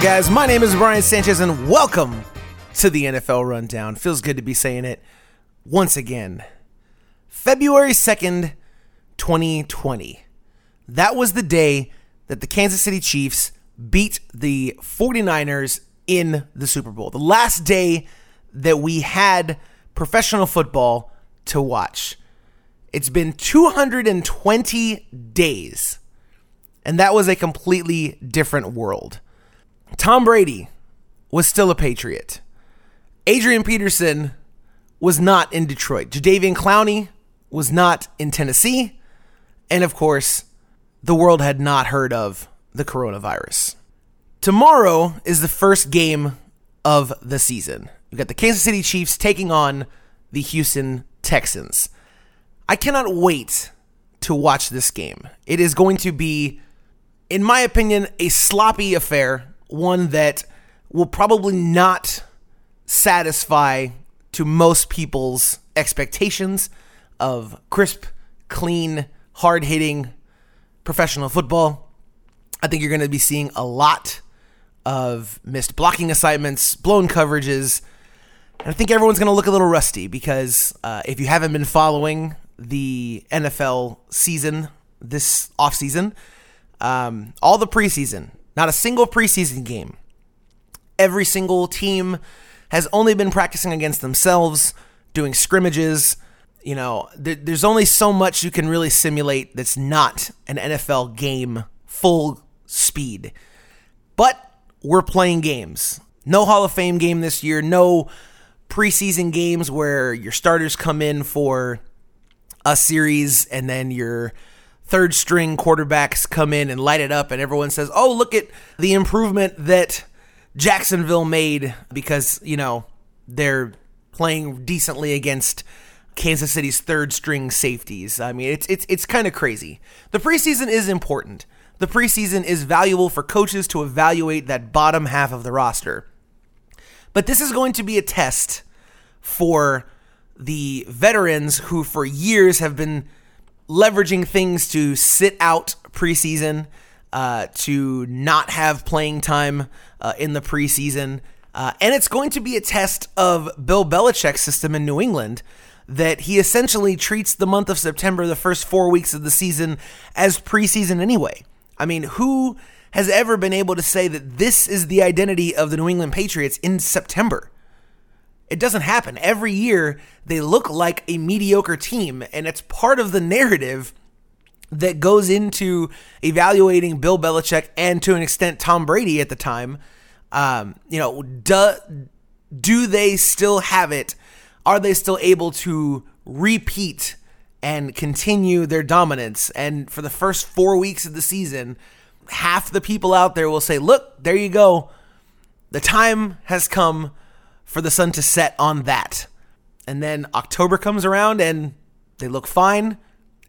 Guys? My name is Brian Sanchez, and welcome to the NFL Rundown. Feels good to be saying it once again. February 2nd, 2020. That was the day that the Kansas City Chiefs beat the 49ers in the Super Bowl. The last day that we had professional football to watch. It's been 220 days, and that was a completely different world. Tom Brady was still a Patriot. Adrian Peterson was not in Detroit. Jadeveon Clowney was not in Tennessee. And of course, the world had not heard of the coronavirus. Tomorrow is the first game of the season. We've got the Kansas City Chiefs taking on the Houston Texans. I cannot wait to watch this game. It is going to be, in my opinion, a sloppy affair, one that will probably not satisfy to most people's expectations of crisp, clean, hard hitting professional football. I think you're going to be seeing a lot of missed blocking assignments, blown coverages. And I think everyone's going to look a little rusty because uh, if you haven't been following the NFL season this offseason, um, all the preseason, not a single preseason game. Every single team has only been practicing against themselves, doing scrimmages. You know, there, there's only so much you can really simulate that's not an NFL game full speed. But we're playing games. No Hall of Fame game this year, no preseason games where your starters come in for a series and then your third string quarterbacks come in and light it up and everyone says, "Oh, look at the improvement that Jacksonville made because, you know, they're playing decently against Kansas City's third string safeties." I mean, it's it's it's kind of crazy. The preseason is important. The preseason is valuable for coaches to evaluate that bottom half of the roster. But this is going to be a test for the veterans who, for years, have been leveraging things to sit out preseason, uh, to not have playing time uh, in the preseason. Uh, and it's going to be a test of Bill Belichick's system in New England that he essentially treats the month of September, the first four weeks of the season, as preseason anyway. I mean, who has ever been able to say that this is the identity of the New England Patriots in September? It doesn't happen. Every year, they look like a mediocre team, and it's part of the narrative that goes into evaluating Bill Belichick and to an extent Tom Brady at the time. Um, you know, do, do they still have it? Are they still able to repeat and continue their dominance. And for the first four weeks of the season, half the people out there will say, Look, there you go. The time has come for the sun to set on that. And then October comes around and they look fine.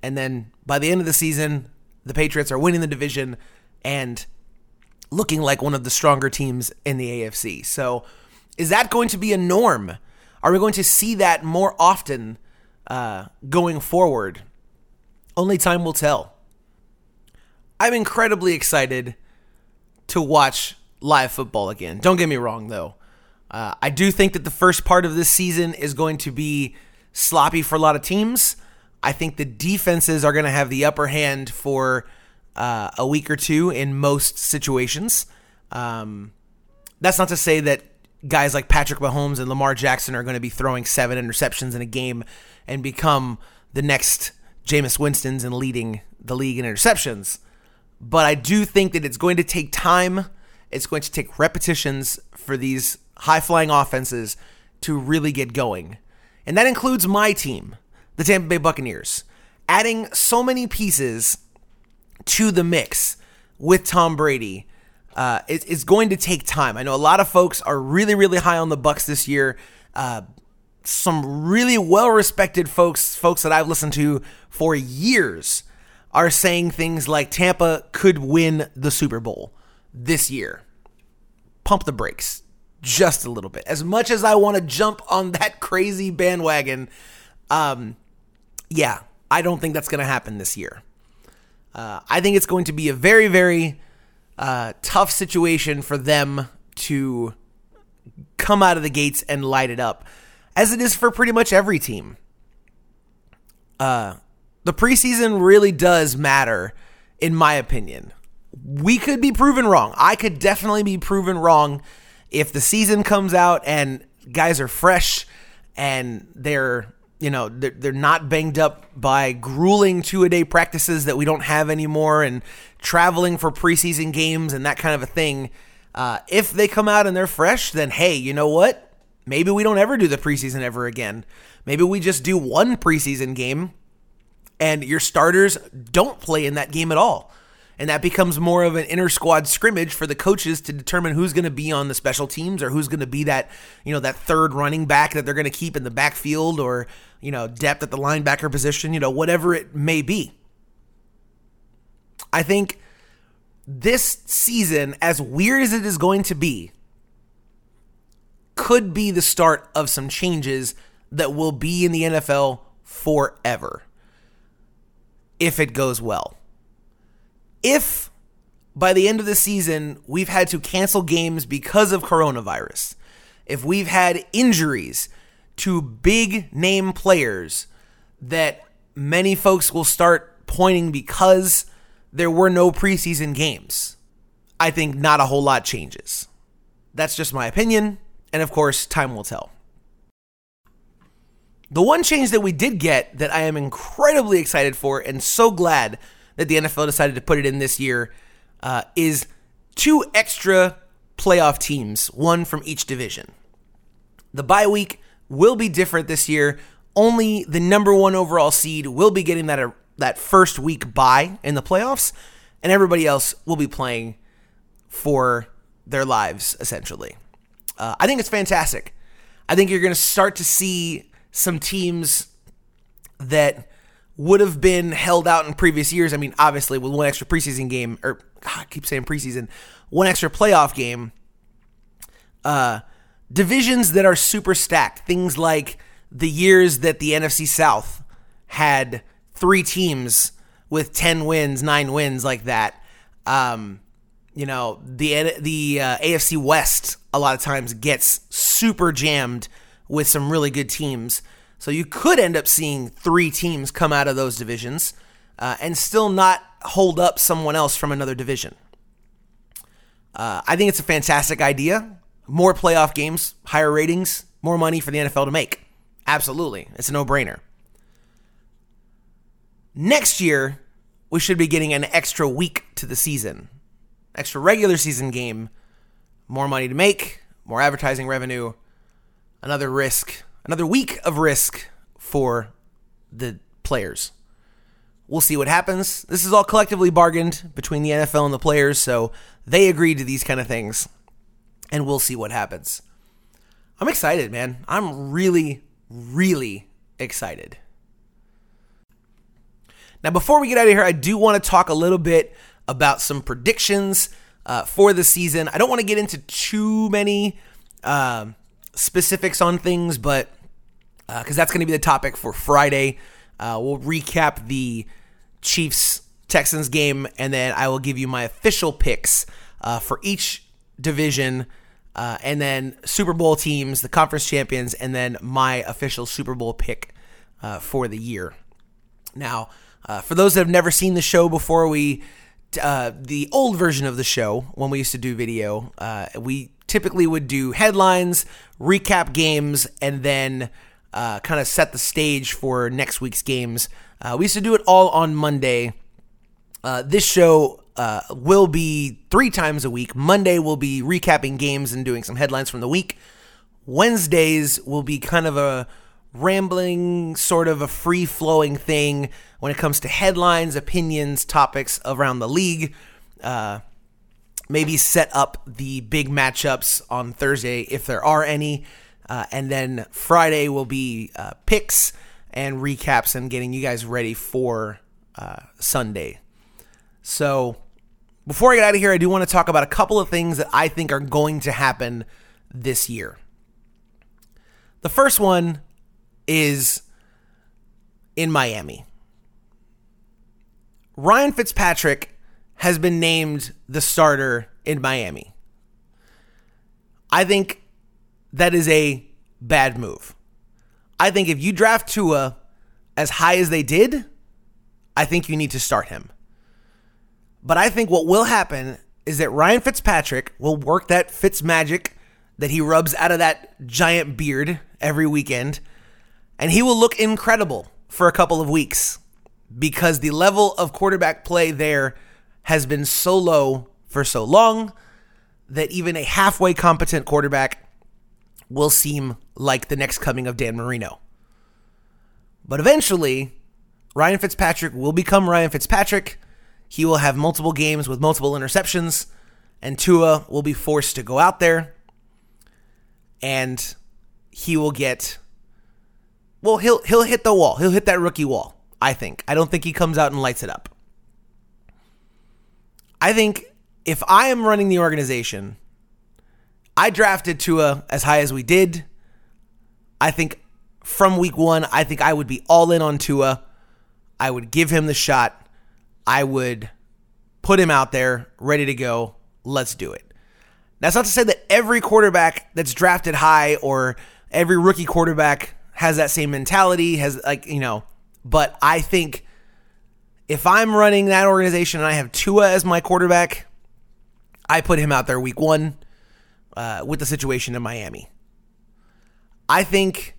And then by the end of the season, the Patriots are winning the division and looking like one of the stronger teams in the AFC. So, is that going to be a norm? Are we going to see that more often uh, going forward? Only time will tell. I'm incredibly excited to watch live football again. Don't get me wrong, though. Uh, I do think that the first part of this season is going to be sloppy for a lot of teams. I think the defenses are going to have the upper hand for uh, a week or two in most situations. Um, that's not to say that guys like Patrick Mahomes and Lamar Jackson are going to be throwing seven interceptions in a game and become the next Jameis Winston's and leading the league in interceptions. But I do think that it's going to take time. It's going to take repetitions for these high flying offenses to really get going. And that includes my team, the Tampa Bay Buccaneers. Adding so many pieces to the mix with Tom Brady uh, it, it's going to take time. I know a lot of folks are really, really high on the Bucs this year. Uh, some really well-respected folks, folks that I've listened to for years, are saying things like Tampa could win the Super Bowl this year. Pump the brakes just a little bit. As much as I want to jump on that crazy bandwagon, um, yeah, I don't think that's going to happen this year. Uh, I think it's going to be a very, very uh, tough situation for them to come out of the gates and light it up, as it is for pretty much every team. Uh, the preseason really does matter, in my opinion. We could be proven wrong. I could definitely be proven wrong if the season comes out and guys are fresh and they're you know they're, they're not banged up by grueling two a day practices that we don't have anymore and traveling for preseason games and that kind of a thing uh, if they come out and they're fresh then hey you know what? Maybe we don't ever do the preseason ever again. Maybe we just do one preseason game and your starters don't play in that game at all and that becomes more of an inter squad scrimmage for the coaches to determine who's going to be on the special teams or who's going to be that you know that third running back that they're going to keep in the backfield or you know depth at the linebacker position you know whatever it may be. I think this season as weird as it is going to be could be the start of some changes that will be in the NFL forever if it goes well if by the end of the season we've had to cancel games because of coronavirus, if we've had injuries to big name players that many folks will start pointing because there were no preseason games, I think not a whole lot changes. That's just my opinion, and of course, time will tell. The one change that we did get that I am incredibly excited for and so glad that the NFL decided to put it in this year uh, is two extra playoff teams, one from each division. The bye week will be different this year. Only the number one overall seed will be getting that uh, that first week bye in the playoffs, and everybody else will be playing for their lives essentially. Uh, I think it's fantastic. I think you're going to start to see some teams that would have been held out in previous years. I mean, obviously, with one extra preseason game, or God, I keep saying preseason, one extra playoff game, uh, divisions that are super stacked. Things like the years that the NFC South had three teams with 10 wins, nine wins like that. Um, you know, the the uh, AFC West a lot of times gets super jammed with some really good teams. So you could end up seeing three teams come out of those divisions uh, and still not hold up someone else from another division. Uh, I think it's a fantastic idea. More playoff games, higher ratings, more money for the NFL to make. Absolutely. It's a no brainer. Next year, we should be getting an extra week to the season. Extra regular season game, more money to make, more advertising revenue, another risk another week of risk for the players. We'll see what happens. This is all collectively bargained between the NFL and the players, so they agreed to these kind of things, and we'll see what happens. I'm excited, man. I'm really, really excited. Now, before we get out of here, I do want to talk a little bit about some predictions uh, for the season. I don't want to get into too many um, specifics on things, but because uh, that's going to be the topic for Friday. Uh, we'll recap the Chiefs Texans game, and then I will give you my official picks uh, for each division, uh, and then Super Bowl teams, the conference champions, and then my official Super Bowl pick uh, for the year. Now, uh, for those that have never seen the show before, we the old version of the show when we used to do video, we typically would do headlines, recap games, and then uh, kind of set the stage for next week's games. Uh, we used to do it all on Monday. Uh, this show uh, will be three times a week. Monday will be recapping games and doing some headlines from the week. Wednesdays will be kind of a rambling, sort of a free flowing thing when it comes to headlines, opinions, topics around the league. Uh, maybe set up the big matchups on Thursday if there are any. Uh, and then Friday will be uh, picks and recaps and getting you guys ready for uh, Sunday. So before I get out of here, I do want to talk about a couple of things that I think are going to happen this year. The first one is in Miami. Ryan Fitzpatrick has been named the starter in Miami. I think that is a bad move. I think if you draft Tua as high as they did, I think you need to start him. But I think what will happen is that Ryan Fitzpatrick will work that Fitz magic that he rubs out of that giant beard every weekend, and he will look incredible for a couple of weeks because the level of quarterback play there has been so low for so long that even a halfway competent quarterback will seem like the next coming of Dan Marino. But eventually, Ryan Fitzpatrick will become Ryan Fitzpatrick. He will have multiple games with multiple interceptions, and Tua will be forced to go out there and he will get well, he'll he'll hit the wall. He'll hit that rookie wall, I think. I don't think he comes out and lights it up. I think if I am running the organization, I drafted Tua as high as we did. I think from week one, I think I would be all in on Tua. I would give him the shot. I would put him out there ready to go. Let's do it. That's not to say that every quarterback that's drafted high or every rookie quarterback has that same mentality, has like, you know, but I think if I'm running that organization and I have Tua as my quarterback, I put him out there week one uh, with the situation in Miami. I think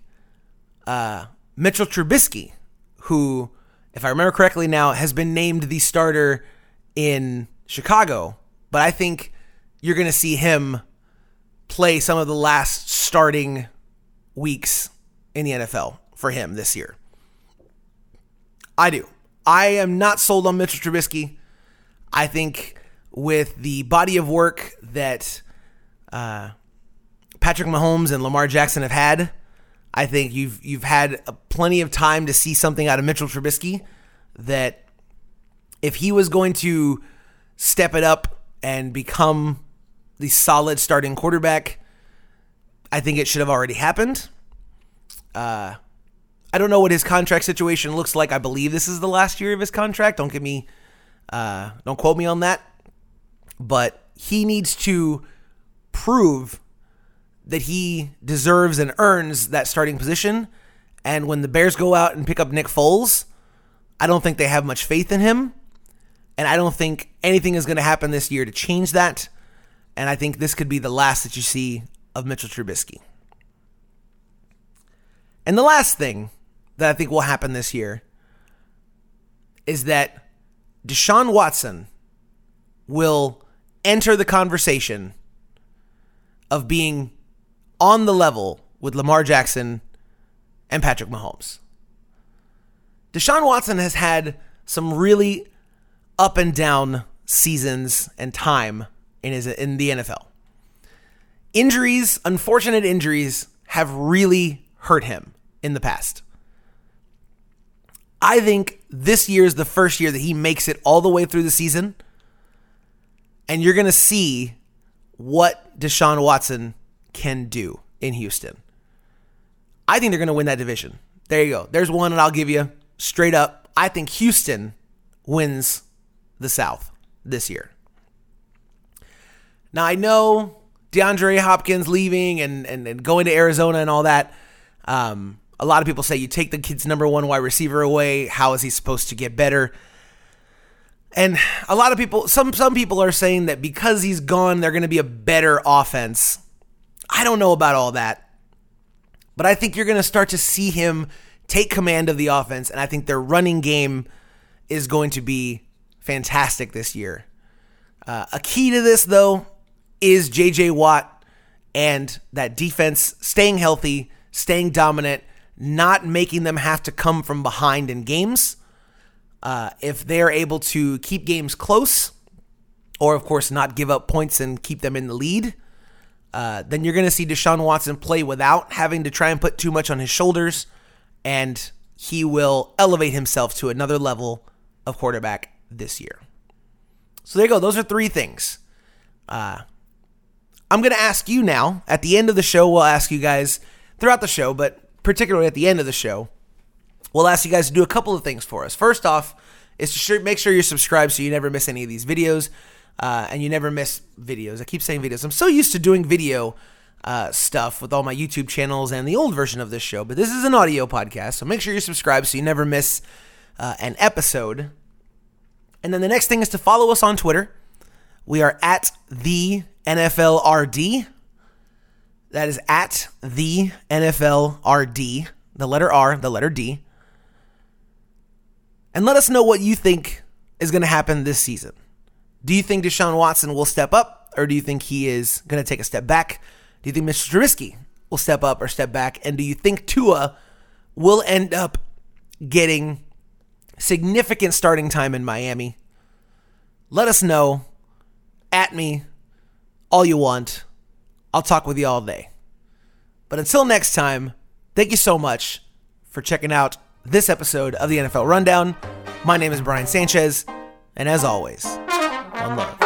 uh, Mitchell Trubisky, who, if I remember correctly now, has been named the starter in Chicago, but I think you're going to see him play some of the last starting weeks in the NFL for him this year. I do. I am not sold on Mitchell Trubisky. I think with the body of work that uh, Patrick Mahomes and Lamar Jackson have had, I think you've you've had plenty of time to see something out of Mitchell Trubisky that if he was going to step it up and become the solid starting quarterback, I think it should have already happened. Uh, I don't know what his contract situation looks like. I believe this is the last year of his contract. Don't get me, uh, don't quote me on that. But he needs to prove that he deserves and earns that starting position. And when the Bears go out and pick up Nick Foles, I don't think they have much faith in him. And I don't think anything is going to happen this year to change that. And I think this could be the last that you see of Mitchell Trubisky. And the last thing that I think will happen this year is that Deshaun Watson will enter the conversation of being on the level with Lamar Jackson and Patrick Mahomes. Deshaun Watson has had some really up and down seasons and time in his in the NFL. Injuries, unfortunate injuries have really hurt him in the past. I think this year is the first year that he makes it all the way through the season. And you're going to see what Deshaun Watson can do in Houston. I think they're going to win that division. There you go. There's one, and I'll give you straight up. I think Houston wins the South this year. Now, I know DeAndre Hopkins leaving and, and, and going to Arizona and all that. Um, a lot of people say you take the kid's number one wide receiver away. How is he supposed to get better? And a lot of people, some some people are saying that because he's gone, they're going to be a better offense. I don't know about all that, but I think you're going to start to see him take command of the offense, and I think their running game is going to be fantastic this year. Uh, a key to this, though, is JJ Watt and that defense staying healthy, staying dominant, not making them have to come from behind in games. Uh, if they're able to keep games close, or of course not give up points and keep them in the lead, uh, then you're going to see Deshaun Watson play without having to try and put too much on his shoulders, and he will elevate himself to another level of quarterback this year. So there you go. Those are three things. Uh, I'm going to ask you now at the end of the show. We'll ask you guys throughout the show, but particularly at the end of the show, we'll ask you guys to do a couple of things for us. First off, is to make sure you're subscribed so you never miss any of these videos. Uh, and you never miss videos. I keep saying videos. I'm so used to doing video uh, stuff with all my YouTube channels and the old version of this show, but this is an audio podcast, so make sure you're subscribed so you never miss uh, an episode. And then the next thing is to follow us on Twitter. We are at the NFLRD. That is at the NFLRD, the letter R, the letter D. And let us know what you think is going to happen this season. Do you think Deshaun Watson will step up, or do you think he is going to take a step back? Do you think Mr. Trubisky will step up or step back? And do you think Tua will end up getting significant starting time in Miami? Let us know. At me, all you want. I'll talk with you all day. But until next time, thank you so much for checking out this episode of the NFL Rundown. My name is Brian Sanchez, and as always, one love.